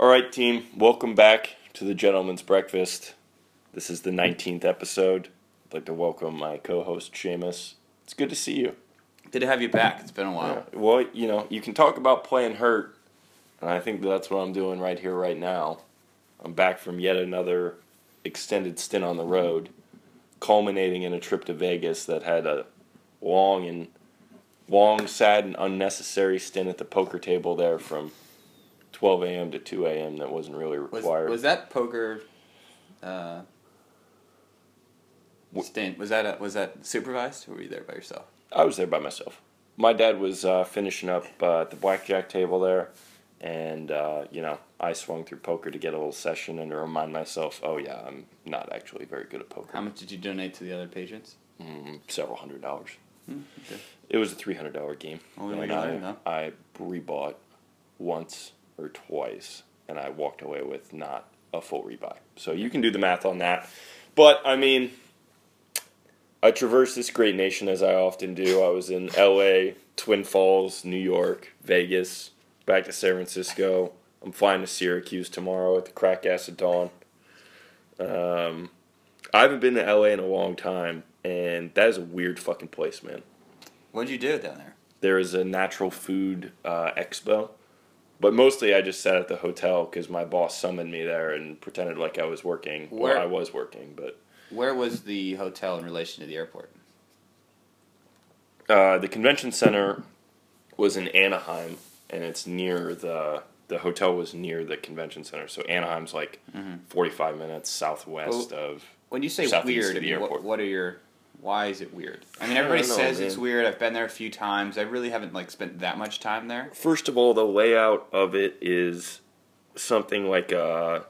All right, team. Welcome back to the Gentleman's Breakfast. This is the 19th episode. I'd like to welcome my co-host Shamus. It's good to see you. Good to have you back. It's been a while. Yeah. Well, you know, you can talk about playing hurt, and I think that's what I'm doing right here, right now. I'm back from yet another extended stint on the road, culminating in a trip to Vegas that had a long and long, sad, and unnecessary stint at the poker table there from 12 a.m. to 2 a.m. that wasn't really required. was that poker uh, stint? Was that a, was that supervised, or were you there by yourself? I was there by myself. My dad was uh, finishing up uh, at the blackjack table there, and uh, you know I swung through poker to get a little session and to remind myself, oh yeah, I'm not actually very good at poker. How much did you donate to the other patients? Mm, several hundred dollars. Hmm, okay. It was a three hundred dollar game. Oh, and I. I rebought once or twice, and I walked away with not a full rebuy. So you can do the math on that. But I mean, I traversed this great nation as I often do. I was in L.A., Twin Falls, New York, Vegas, back to San Francisco. I'm flying to Syracuse tomorrow at the crack acid dawn. Um, I haven't been to L.A. in a long time, and that is a weird fucking place, man What did you do down there? there is a natural food uh, expo, but mostly I just sat at the hotel because my boss summoned me there and pretended like I was working. Where- Well, I was working, but Where was the hotel in relation to the airport? uh, the convention center was in Anaheim, and it's near the the hotel was near the convention center. So Anaheim's like forty five minutes southwest of. When you say weird, I mean, what, what are your why is it weird? I mean, everybody don't know, says it's weird. I've been there a few times. I really haven't like spent that much time there. First of all, the layout of it is something like a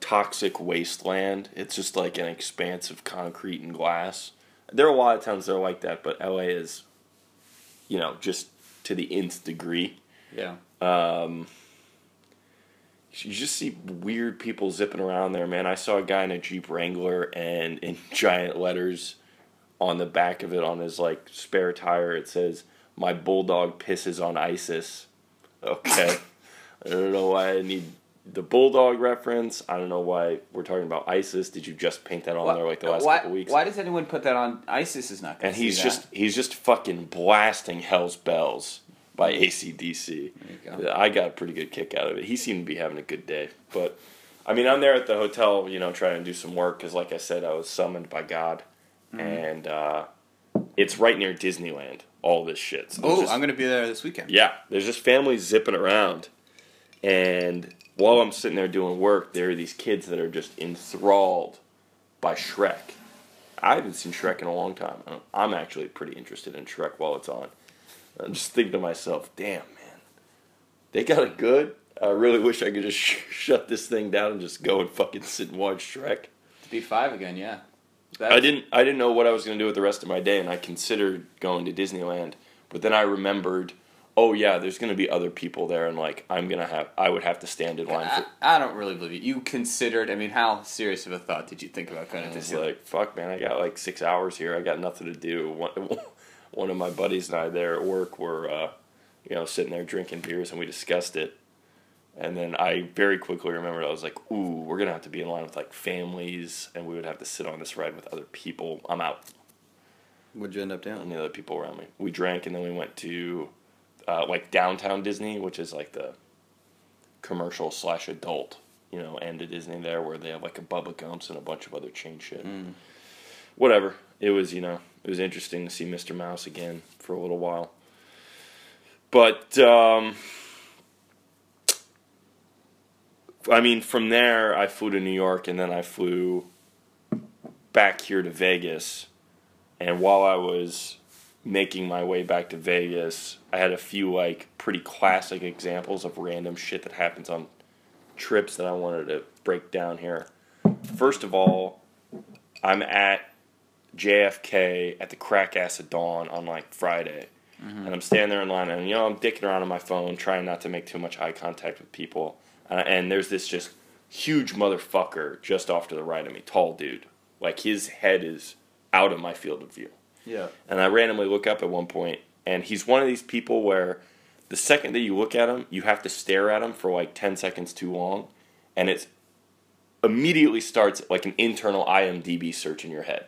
toxic wasteland. It's just like an expanse of concrete and glass. There are a lot of towns that are like that, but LA is, you know, just to the nth degree. Yeah. Um, you just see weird people zipping around there, man. I saw a guy in a Jeep Wrangler and in giant letters on the back of it on his like spare tire it says my bulldog pisses on ISIS. Okay. I don't know why I need the bulldog reference. I don't know why we're talking about ISIS. Did you just paint that on there like the last why, couple weeks? Why does anyone put that on? ISIS is not. Gonna and he's just he's just fucking blasting Hell's Bells by ACDC. Go. I got a pretty good kick out of it. He seemed to be having a good day. But, I mean, I'm there at the hotel, you know, trying to do some work because, like I said, I was summoned by God. Mm-hmm. And uh, it's right near Disneyland, all this shit. So Oh, just- I'm gonna be there this weekend. yeah, there's just families zipping around. And while I'm sitting there doing work, there are these kids that are just enthralled by Shrek. I haven't seen Shrek in a long time. I'm- I'm actually pretty interested in Shrek while it's on. I'm just thinking to myself, damn, man, they got it good. I really wish I could just sh- shut this thing down and just go and fucking sit and watch Shrek. To be five again, yeah. I didn't I didn't know what I was going to do with the rest of my day and I considered going to Disneyland, but then I remembered, oh yeah, there's going to be other people there and like I'm going to have I would have to stand in line I, for I don't really believe you. You considered. I mean, how serious of a thought did you think about going to Disneyland? like, fuck man, I got like 6 hours here. I got nothing to do. One, of my buddies and I there at work were uh, you know, sitting there drinking beers and we discussed it. And then I very quickly remembered I was like, ooh, we're gonna have to be in line with like families, and we would have to sit on this ride with other people. I'm out. What'd you end up doing? and the other people around me. We drank and then we went to uh, like downtown Disney, which is like the commercial slash adult, you know, end of Disney there where they have like a Bubba Gumps and a bunch of other chain shit. Mm. Whatever. It was, you know, it was interesting to see Mr. Mouse again for a little while. But um I mean, from there I flew to New York and then I flew back here to Vegas. And while I was making my way back to Vegas, I had a few like pretty classic examples of random shit that happens on trips that I wanted to break down here. First of all, I'm at JFK at the crack acid dawn on like Friday. And I'm standing there in line, and you know I'm dicking around on my phone, trying not to make too much eye contact with people. Uh, and there's this just huge motherfucker just off to the right of me, tall dude. Like his head is out of my field of view. Yeah. And I randomly look up at one point, and he's one of these people where the second that you look at him, you have to stare at him for like 10 seconds too long, and it immediately starts like an internal IMDb search in your head.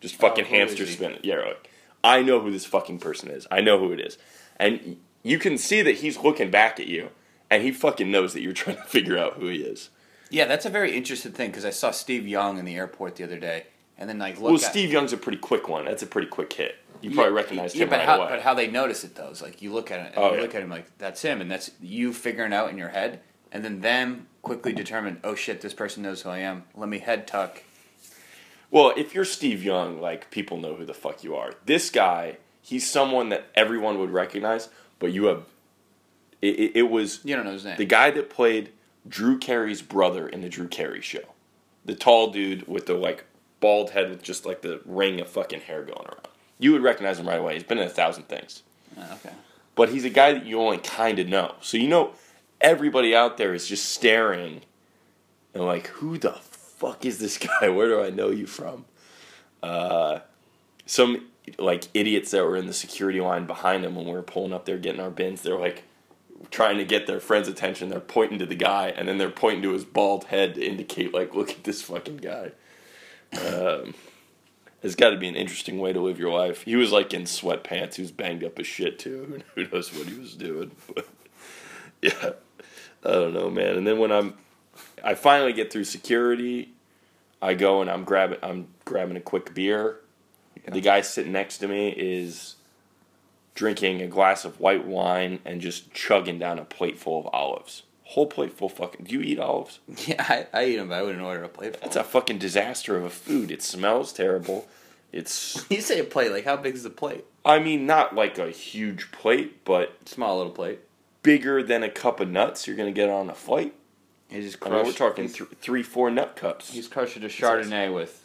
Just fucking Oh, hamster spin. Yeah, like, I know who this fucking person is. I know who it is. And you can see that he's looking back at you, and he fucking knows that you're trying to figure out who he is. Yeah, that's a very interesting thing because I saw Steve Young in the airport the other day, and then like look well, Steve Young's a pretty quick one. That's a pretty quick hit. You probably recognized yeah, him but right how, away. But how they notice it though is like you look at it, and Oh, you yeah. look at him like that's him, and that's you figuring out in your head, and then them quickly determine, oh shit, this person knows who I am. Let me head tuck. Well, if you're Steve Young, like people know who the fuck you are. This guy, he's someone that everyone would recognize, but you have. It, it, it was You don't know his name. the guy that played Drew Carey's brother in the Drew Carey show, the tall dude with the like bald head with just like the ring of fucking hair going around. You would recognize him right away. He's been in a thousand things, Oh, okay. but he's a guy that you only kind of know. So you know everybody out there is just staring and like, who the fuck is this guy? Where do I know you from? Uh, some like idiots that were in the security line behind him when we were pulling up there getting our bins. They're like trying to get their friend's attention. They're pointing to the guy, and then they're pointing to his bald head to indicate like, look at this fucking guy. Um, it's got to be an interesting way to live your life. He was like in sweatpants. He was banged up as shit too. Who knows what he was doing? But yeah, I don't know, man. And then when I'm, I finally get through security. I go and I'm grabbing I'm grabbing a quick beer. Yeah. The guy sitting next to me is drinking a glass of white wine and just chugging down a plate full of olives. Whole plate full fucking. Do you eat olives? Yeah, I, I eat them, but I wouldn't order a plate. Full. That's a fucking disaster of a food. It smells terrible. It's You say a plate, like how big is the plate? I mean not like a huge plate, but Small little plate. bigger than a cup of nuts you're gonna get on a flight. He just I mean, we're crushed. talking th- three, four nut cups. he's crushed a Chardonnay with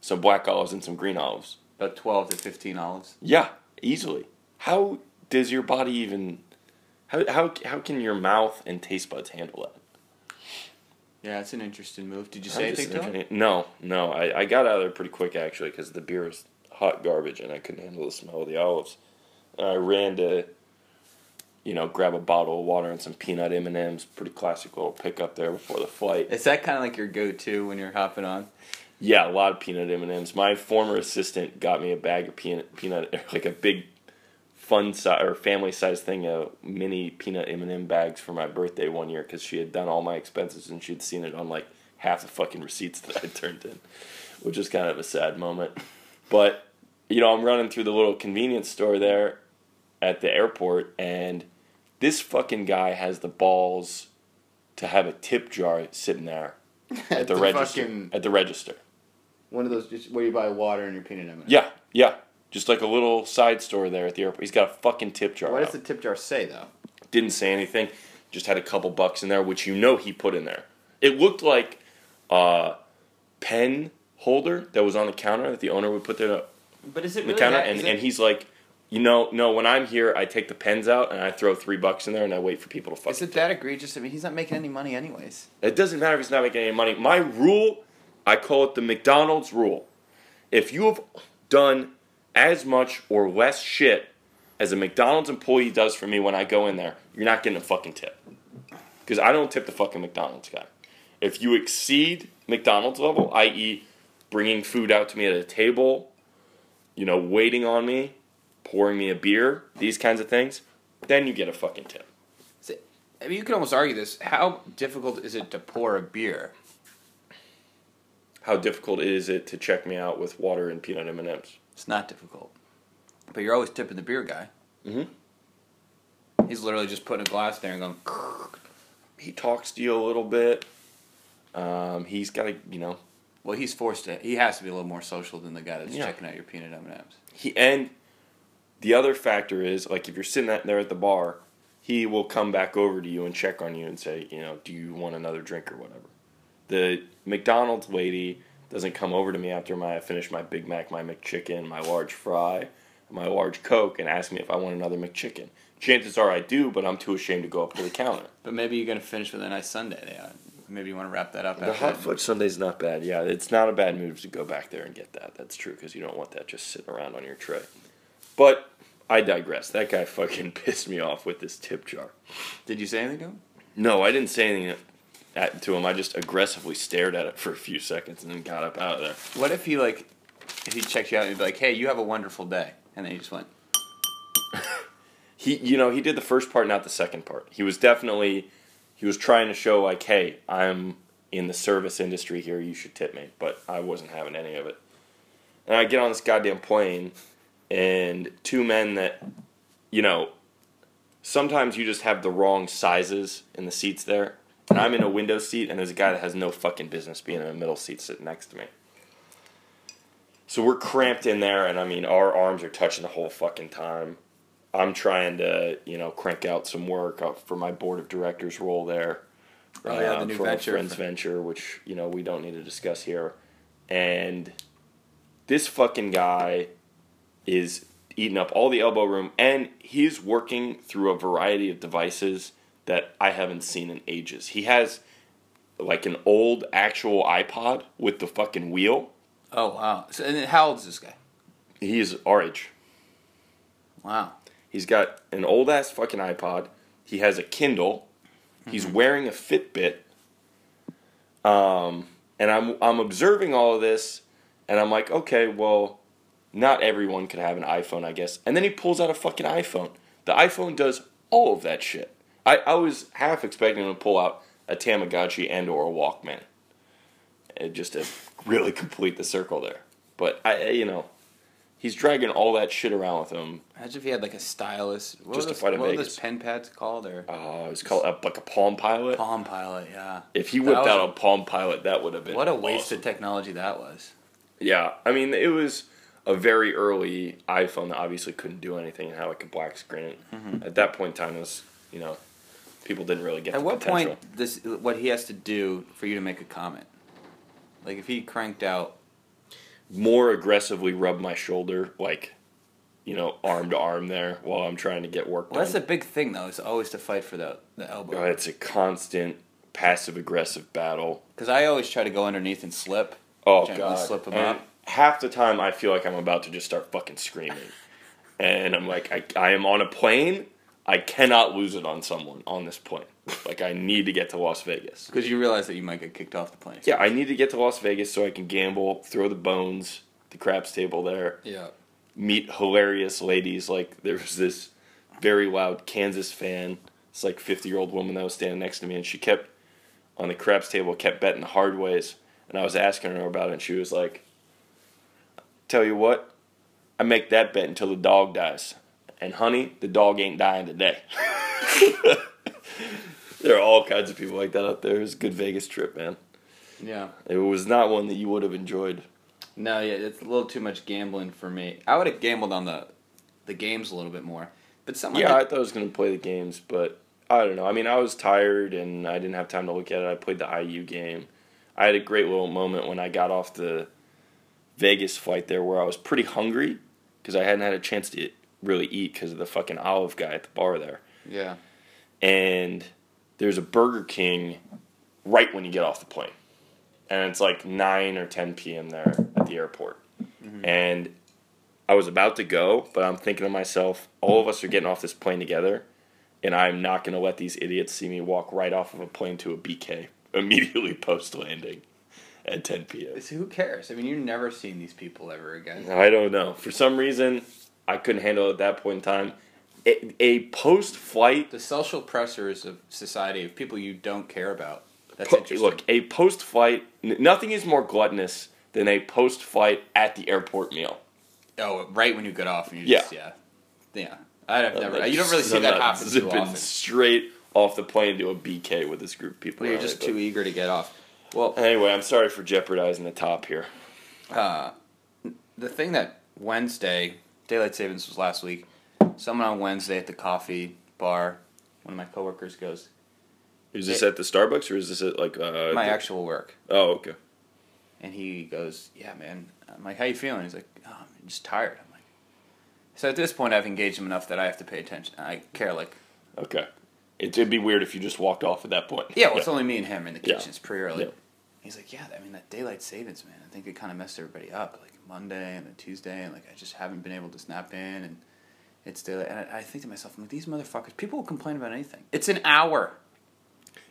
some black olives and some green olives. about twelve to fifteen olives. Yeah, easily. How does your body even? How how how can your mouth and taste buds handle that? Yeah, it's an interesting move. Did you say anything to him? No, no. I, I got out of there pretty quick actually because the beer was hot garbage and I couldn't handle the smell of the olives. And I ran to, you know, grab a bottle of water and some peanut M and M's. Pretty classic little pickup there before the flight. Is that kind of like your go-to when you're hopping on? Yeah, a lot of peanut M and M's. My former assistant got me a bag of peanut peanut like a big fun size or family size thing of mini peanut M and M bags for my birthday one year because she had done all my expenses and she'd seen it on like half the fucking receipts that I turned in, which was kind of a sad moment. But you know, I'm running through the little convenience store there at the airport, and this fucking guy has the balls to have a tip jar sitting there at the, The register. fucking- At the register. One of those just where you buy water and your peanut M&Ms. Yeah, yeah. Just like a little side store there at the airport. He's got a fucking tip jar. What out. does the tip jar say though? Didn't say anything. Just had a couple bucks in there, which you know he put in there. It looked like a pen holder that was on the counter that the owner would put there But is it on the counter, and, and he's like, you know, no. When I'm here, I take the pens out and I throw three bucks in there and I wait for people to fuck. is it that egregious? I mean, he's not making any money anyways. It doesn't matter if he's not making any money. My rule, I call it the McDonald's rule. If you have done as much or less shit as a McDonald's employee does for me when I go in there, you're not getting a fucking tip. Because I don't tip the fucking McDonald's guy. If you exceed McDonald's level, i.e., bringing food out to me at a table, you know, waiting on me, pouring me a beer, these kinds of things, then you get a fucking tip. I mean, you could almost argue this. How difficult is it to pour a beer? How difficult is it to check me out with water and peanut M&Ms? It's not difficult. But you're always tipping the beer guy. Mm-hmm. He's literally just putting a glass there and going. he talks to you a little bit. Um, he's got to, you know, Well, he's forced to. He has to be a little more social than the guy that's Yeah. checking out your peanut M and M's. he and the other factor is like if you're sitting there at the bar, he will come back over to you and check on you and say, you know, do you want another drink or whatever. The McDonald's lady doesn't come over to me after my I finish my Big Mac, my McChicken, my large fry, my large Coke, and ask me if I want another McChicken. Chances are I do, but I'm too ashamed to go up to the counter. But maybe you're gonna finish with a nice sundae. Yeah. Maybe you want to wrap that up. The hot fudge sundae's not bad. Yeah, it's not a bad move to go back there and get that. That's true because you don't want that just sitting around on your tray. But I digress. That guy fucking pissed me off with this tip jar. Did you say anything to him? No, I didn't say anything at, to him. I just aggressively stared at it for a few seconds and then got up out of there. What if he like, if he checked you out and he'd be like, "Hey, you have a wonderful day," and then he just went, He, you know, he did the first part, not the second part. He was definitely, he was trying to show like, hey, I'm in the service industry here. You should tip me, but I wasn't having any of it. And I get on this goddamn plane, and two men that, you know, sometimes you just have the wrong sizes in the seats there. And I'm in a window seat, and there's a guy that has no fucking business being in a middle seat sitting next to me. So we're cramped in there, and I mean, our arms are touching the whole fucking time. I'm trying to, you know, crank out some work for my board of directors role there. Oh, yeah, the uh, new for venture. friends venture, which you know we don't need to discuss here. And this fucking guy is eating up all the elbow room, and he's working through a variety of devices that I haven't seen in ages. He has like an old actual iPod with the fucking wheel. "Oh wow!" So, and how old is this guy? He's our age. Wow. He's got an old ass fucking iPod. He has a Kindle. He's wearing a Fitbit. Um, and I'm I'm observing all of this, and I'm like, okay, well, not everyone could have an iPhone, I guess. And then he pulls out a fucking iPhone. The iPhone does all of that shit. I, I was half expecting him to pull out a Tamagotchi and or a Walkman, just to really complete the circle there. But I, you know, he's dragging all that shit around with him. Imagine if he had like a stylus. What Just to fight what were those pen pads called? Or Uh, it's called a, like a Palm Pilot. Palm Pilot? Yeah. If he whipped was out a- a Palm Pilot, that would have been What a waste awesome. of technology that was. Yeah, I mean, it was a very early iPhone that obviously couldn't do anything and had like a black screen. At that point in time, it was you know, people didn't really get Mm-hmm. At what potential. point this what he has to do for you to make a comment? Like if he cranked out More aggressively rub my shoulder, like you know, arm to arm there while I'm trying to get work Well, that's a big thing though, is always to fight for the the elbow. Uh, it's a constant passive aggressive battle. Because I always try to go underneath and slip. Oh god! slip 'em And up. Half the time, I feel like I'm about to just start fucking screaming, and I'm like, I, I am on a plane. I cannot lose it on someone on this plane. Like I need to get to Las Vegas. Because you realize that you might get kicked off the plane. Yeah, I need to get to Las Vegas so I can gamble, throw the bones, the craps table there, Yeah. meet hilarious ladies. Like there was this very loud Kansas fan, It's like fifty year old woman that was standing next to me, and she kept on the craps table kept betting the hard ways, and I was asking her about it, and she was like, "Tell you what, I make that bet until the dog dies, and honey, the dog ain't dying today." there are all kinds of people like that out there. It was a good Vegas trip, man. Yeah. It was not one that you would have enjoyed. No, yeah, it's a little too much gambling for me. I would have gambled on the the games a little bit more. But something Yeah, I thought I was going to play the games, but I don't know. I mean, I was tired and I didn't have time to look at it. I played the IU game. I had a great little moment when I got off the Vegas flight there where I was pretty hungry because I hadn't had a chance to really eat because of the fucking olive guy at the bar there. Yeah. And there's a Burger King right when you get off the plane. And it's like 9 or 10 p.m. there at the airport. Mm-hmm. And I was about to go, but I'm thinking to myself, all of us are getting off this plane together, and I'm not going to let these idiots see me walk right off of a plane to a BK immediately post landing at 10 p.m. It's- who cares? I mean, you're never seeing these people ever again. I don't know. For some reason, I couldn't handle it at that point in time. A, a post flight The social pressures of society of people you don't care about. That's Po- interesting. Look, a post flight, n- nothing is more gluttonous than a post flight at the airport meal. oh, right when you get off and you Yeah. just yeah, yeah. I'd have never. Like, you don't really see I'm that happen too often. straight off the plane to a BK with this group of people. Well, you're just too eager to get off. Well, Anyway, I'm sorry for jeopardizing the top here. uh, the thing that Wednesday daylight savings was last week. Someone on Wednesday at the coffee bar, one of my coworkers goes, Is this at the Starbucks or is this at like uh, "My the- actual work," Oh, okay. and he goes, "Yeah, man." I'm like, "How you feeling?" He's like, oh, "I'm just tired." I'm like, so at this point, I've engaged him enough that I have to pay attention. I care like Okay. It, it'd be weird if you just walked off at that point. Yeah, well, it's only me and him in the Yeah. kitchen. It's pretty early. Yeah. He's like, yeah, I mean that daylight savings, man. I think it kind of messed everybody up. Like Monday and then Tuesday, and like I just haven't been able to snap in. And It's daylight, and I, I think to myself, I'm like, these motherfuckers. People will complain about anything. It's an hour.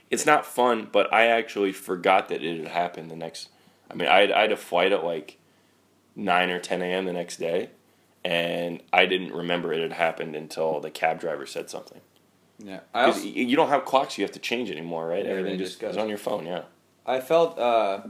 It's not fun, but I actually forgot that it had happened the next. I mean, I had, I had a flight at like nine or ten a.m. the next day, and I didn't remember it had happened until the cab driver said something. Yeah, also, you don't have clocks you have to change anymore, right? Yeah, Everything just goes. on your phone. Yeah. I felt uh,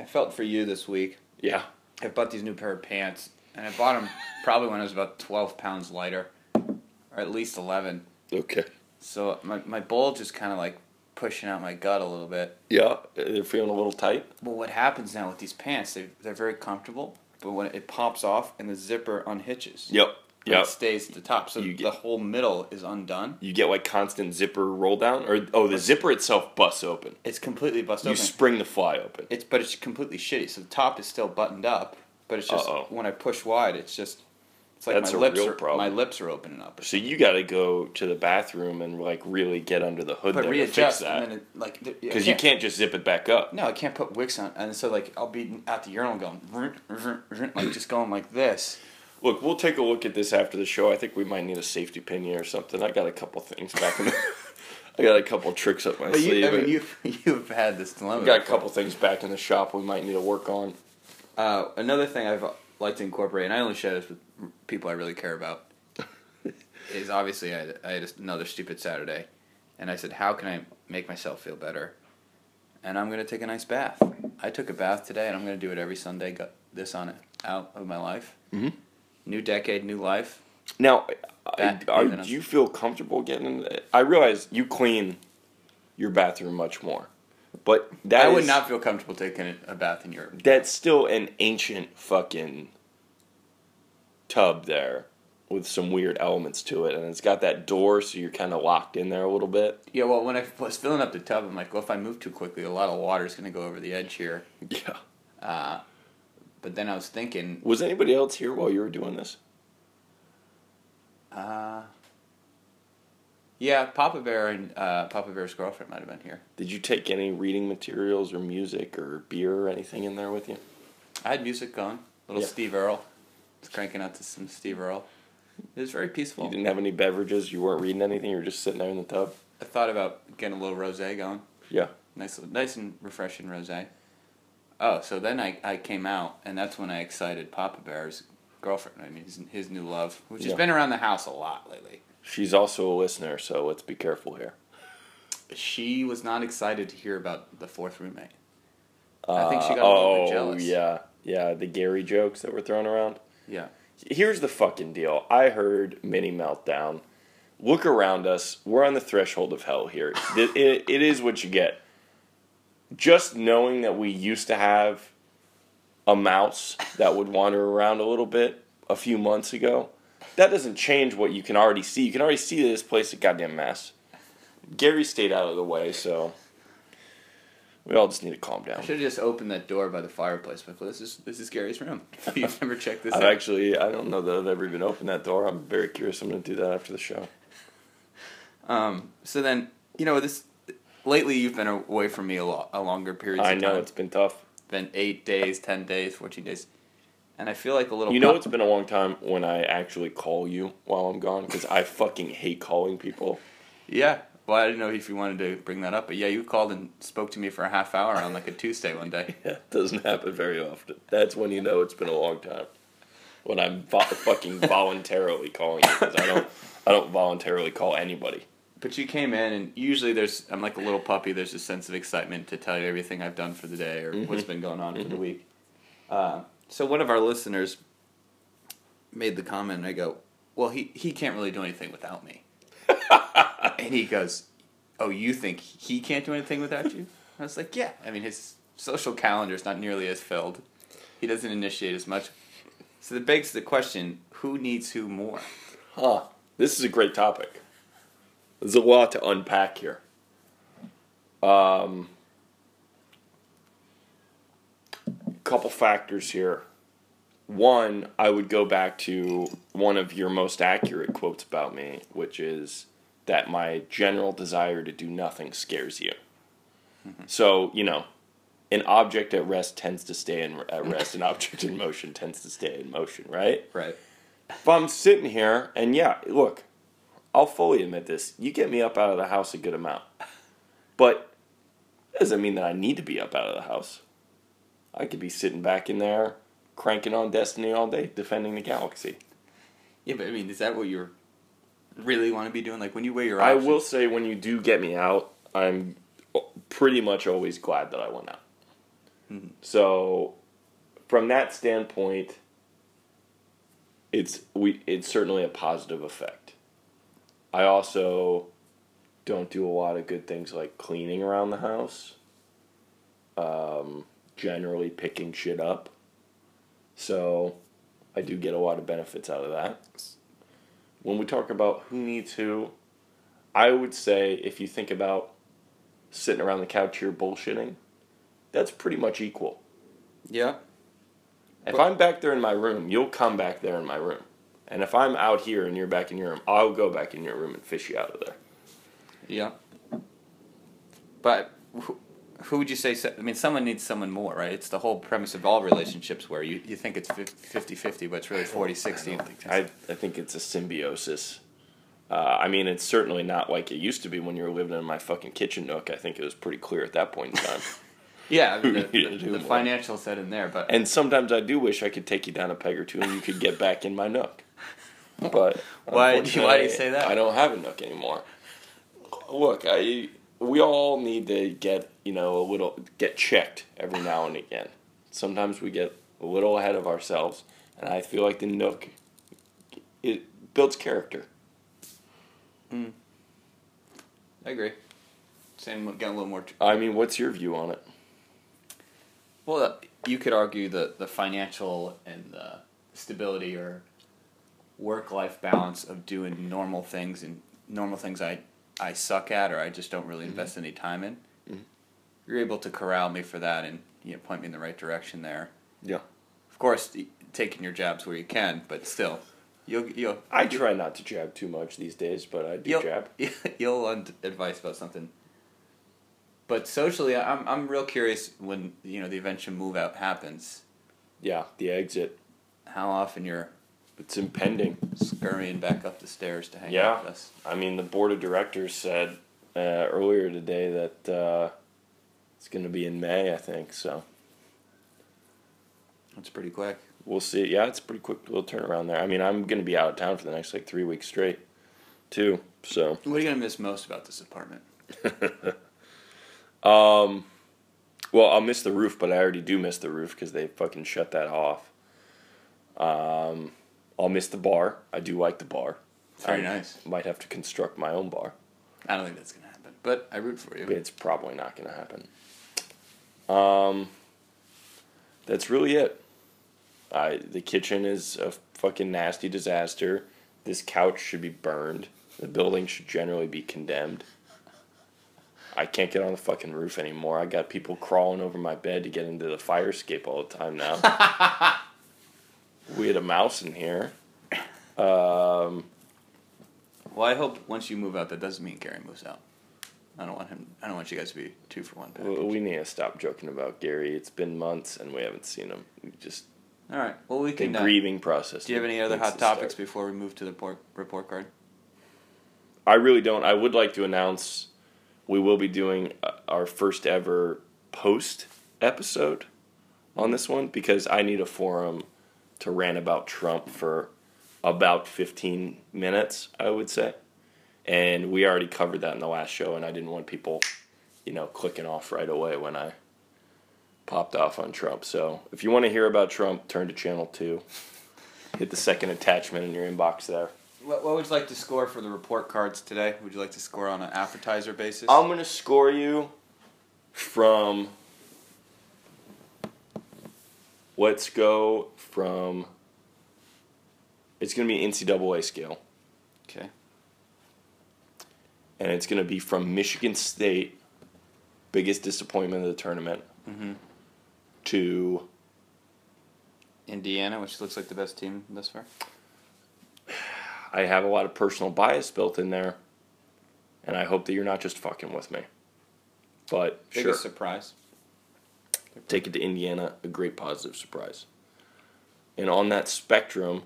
I felt for you this week. Yeah. I bought these new pair of pants, and I bought them probably when I was about twelve pounds lighter, or at least eleven. Okay. So my my bulge is kind of like pushing out my gut a little bit. Yeah, they're feeling a little tight. Well, what happens now with these pants? They they're very comfortable, but when it pops off and the zipper unhitches, Yep. Yep. it stays at the top, so You get- the whole middle is undone. You get like constant zipper roll down, or oh, the zipper itself busts open. It's completely busted You open. spring the fly open. It's but it's completely shitty. So the top is still buttoned up, but it's just Uh-oh. when I push wide, it's just it's like That's my lips are problem. my lips are opening up. So you got to go to the bathroom and like really get under the hood But there to fix readjust that it, like because you can't just zip it back up. No, I can't put wicks on, and so like I'll be at the urinal going vroom, vroom, vroom, like just going like this. Look, we'll take a look at this after the show. I think we might need a safety pin here or something. I got a couple things back in the. I got a couple tricks up my But sleeve. you, I mean, you've you've had this dilemma. Got a couple things back in the shop we might need to work on. Uh, another thing I've liked to incorporate, and I only share this with people I really care about, is obviously I had, I had another stupid Saturday, and I said, how can I make myself feel better? And I'm gonna take a nice bath. I took a bath today, and I'm gonna do it every Sunday. Got this on it out of my life. Mhm. New decade, new life. Now, I, Back are, do you feel comfortable getting in? The, I realize you clean your bathroom much more, but that I would is- not feel comfortable taking a, bath in your. That's still an ancient fucking tub there with some weird elements to it, and it's got that door, so you're kind of locked in there a little bit. Yeah, well, when I was filling up the tub, I'm like, well, if I move too quickly, a lot of water is gonna go over the edge here. Yeah. Uh, but then I was thinking, Was anybody else here while you were doing this? Uh, yeah, Papa Bear and uh, Papa Bear's girlfriend might have been here. Did you take any reading materials or music or beer or anything in there with you? I had music going, little Yeah. Steve Earle, was cranking out to some Steve Earle. It was very peaceful. You didn't have any beverages. You weren't reading anything. You were just sitting there in the tub. I thought about getting a little rosé going, Yeah. nice, nice and refreshing rosé. Oh, so then I, I came out, and that's when I excited Papa Bear's girlfriend. I mean, his, his new love, which has Yeah. been around the house a lot lately. She's also a listener, so let's be careful here. She was not excited to hear about the fourth roommate. I think she Uh, got a little oh, bit jealous. yeah. Yeah, the Gary jokes that were thrown around. Yeah. Here's the fucking deal. I heard mini meltdown. Look around us. We're on the threshold of hell here. it, it, it is what you get. Just knowing that we used to have a mouse that would wander around a little bit a few months ago, that doesn't change what you can already see. You can already see that this place is a goddamn mess. Gary stayed out of the way, so we all just need to calm down. I should have just opened that door by the fireplace. But this is this is Gary's room. You've never checked this I've out. actually, I don't know that I've ever even opened that door. I'm very curious. I'm going to do that after the show. Um, so then, you know, this lately you've been away from me a lot, a longer period. I know time. it's been tough. been eight days, ten days, fourteen days, and I feel like a little. You know, pop- it's been a long time when I actually call you while I'm gone because I fucking hate calling people. yeah. Well, I didn't know if you wanted to bring that up, but yeah, you called and spoke to me for a half hour on like a Tuesday one day. Yeah, it doesn't happen very often. That's when you know it's been a long time. When I'm vo- fucking voluntarily calling you because I don't, I don't voluntarily call anybody. But you came in, and usually there's I'm like a little puppy. There's a sense of excitement to tell you everything I've done for the day or what's been going on for the week. Uh, so one of our listeners made the comment, and I go, "Well, he he can't really do anything without me." and he goes, "Oh, you think he can't do anything without you?" I was like, "Yeah. I mean, his social calendar is not nearly as filled. He doesn't initiate as much." So that begs the question: Who needs who more? Huh. This is a great topic. There's a lot to unpack here. Um, couple factors here. One, I would go back to one of your most accurate quotes about me, which is that my general desire to do nothing scares you. So, you know, an object at rest tends to stay in, at rest, an object in motion tends to stay in motion, right? Right. if I'm sitting here and yeah, look, I'll fully admit this. You get me up out of the house a good amount. But that doesn't mean that I need to be up out of the house. I could be sitting back in there cranking on Destiny all day, defending the galaxy. Yeah, but I mean, is that what you really want to be doing? Like when you weigh your I will say when you do get me out, I'm pretty much always glad that I went out. Mhm. So, from that standpoint, it's we it's certainly a positive effect. I also don't do a lot of good things like cleaning around the house. Um, generally picking shit up. So, I do get a lot of benefits out of that. When we talk about who needs who, I would say if you think about sitting around the couch here bullshitting, that's pretty much equal. Yeah. If But- I'm back there in my room, you'll come back there in my room. And if I'm out here and you're back in your room, I'll go back in your room and fish you out of there. Yeah. But who, who would you say? I mean, someone needs someone more, right? It's the whole premise of all relationships where you, you think it's 50 50, but it's really 40 60. I, I think it's a symbiosis. Uh, I mean, it's certainly not like it used to be when you were living in my fucking kitchen nook. I think it was pretty clear at that point in time. Yeah, I mean, the, the, the financial set in there, but and sometimes I do wish I could take you down a peg or two and you could get back in my nook. But Why- do why do you say that? I don't have a nook anymore. Look, I we all need to get you know a little get checked every now and again. Sometimes we get a little ahead of ourselves, and I feel like the nook it builds character. Hmm. I agree. Same, get a little more. I mean, what's your view on it? Well, you could argue the the financial and the stability or work life balance of doing normal things and normal things I I suck at or I just don't really invest any time in. Mhm. You're able to corral me for that and you know, point me in the right direction there. Yeah. Of course, taking your jabs where you can, but still, you'll you'll I try not to jab too much these days, but I do you'll, jab. you'll want advice about something. But socially, I'm I'm real curious when you know the eventual move out happens. Yeah, the exit. How often you're It's impending. scurrying back up the stairs to hang Yeah. out with us? I mean, the board of directors said uh, earlier today that uh, it's going to be in May, I think. So That's pretty quick. we'll see. Yeah, it's pretty quick little turnaround there. I mean, I'm going to be out of town for the next like three weeks straight, too. So, What are you gonna miss most about this apartment? um, well, I'll miss the roof, but I already do miss the roof because they fucking shut that off. Um, I'll miss the bar. I do like the bar. Very I nice. Might have to construct my own bar. I don't think that's gonna happen, but I root for you. It's probably not going to happen. Um, that's really it. I the kitchen is a fucking nasty disaster. This couch should be burned. The building should generally be condemned. I can't get on the fucking roof anymore. I got people crawling over my bed to get into the fire escape all the time now. we had a mouse in here. Um, Well, I hope once you move out, that doesn't mean Gary moves out. I don't want him. I don't want you guys to be two for one package. we need to stop joking about Gary. It's been months and we haven't seen him. We just All right. Well, we the can. Uh, grieving process. do you have any other hot to start. topics before we move to the report, report card? I really don't. I would like to announce we will be doing uh, our first ever post episode on this one because I need a forum to rant about Trump for about 15 minutes, I would say. And we already covered that in the last show, and I didn't want people, you know, clicking off right away when I popped off on Trump. So if you want to hear about Trump, turn to channel two. Hit the second attachment in your inbox there. What, what would you like to score for the report cards today? Would you like to score on an appetizer basis? I'm gonna score you from. Let's go from. It's gonna be NCAA scale, okay. and it's gonna be from Michigan State, biggest disappointment of the tournament, Mm-hmm. to Indiana, which looks like the best team thus far. I have a lot of personal bias built in there, and I hope that you're not just fucking with me. But Biggest sure, surprise. Take it to Indiana, a great positive surprise. And on that spectrum,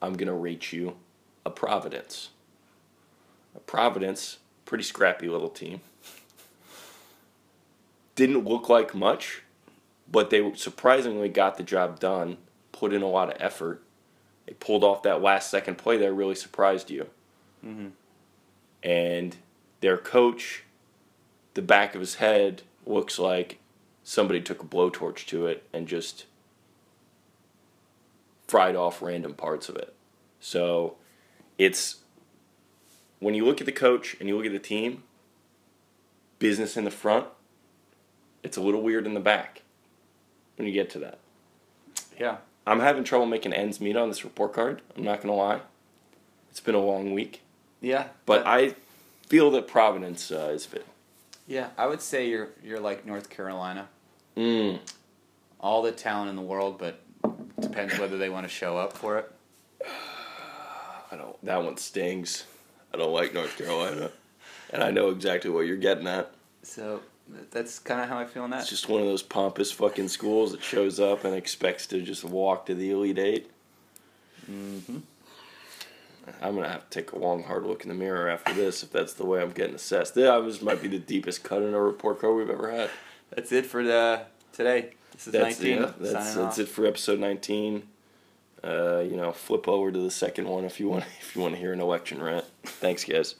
I'm gonna rate you a Providence. A Providence, pretty scrappy little team. Didn't look like much, but they surprisingly got the job done. Put in a lot of effort. They pulled off that last second play that really surprised you. Mm-hmm. And their coach, the back of his head looks like somebody took a blowtorch to it and just fried off random parts of it. So it's when you look at the coach and you look at the team, business in the front, it's a little weird in the back when you get to that. Yeah. I'm having trouble making ends meet on this report card. I'm not going to lie. It's been a long week. Yeah. But I feel that Providence uh, is fit. yeah, I would say you're you're like North Carolina. Mm. All the talent in the world, but depends whether they want to show up for it. I don't. That one stings. I don't like North Carolina, and I know exactly what you're getting at. So that's kind of how I feel in that. It's just one of those pompous fucking schools that shows up and expects to just walk to the Elite Eight. Mm-hmm. I'm gonna have to take a long, hard look in the mirror after this if that's the way I'm getting assessed. That was might be the deepest cut in a report card we've ever had. That's it for the today. This is That's 19. yeah, that's that's it for episode 19. Uh, you know, flip over to the second one if you want if you want to hear an election rant. Thanks, guys.